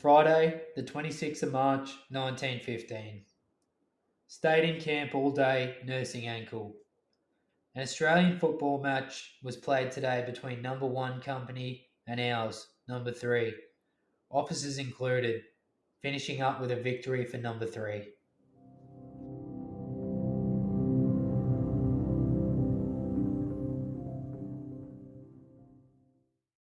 Friday, the 26th of March, 1915. Stayed in camp all day, nursing ankle. An Australian football match was played today between number one company and ours, number three. Officers included, finishing up with a victory for number three.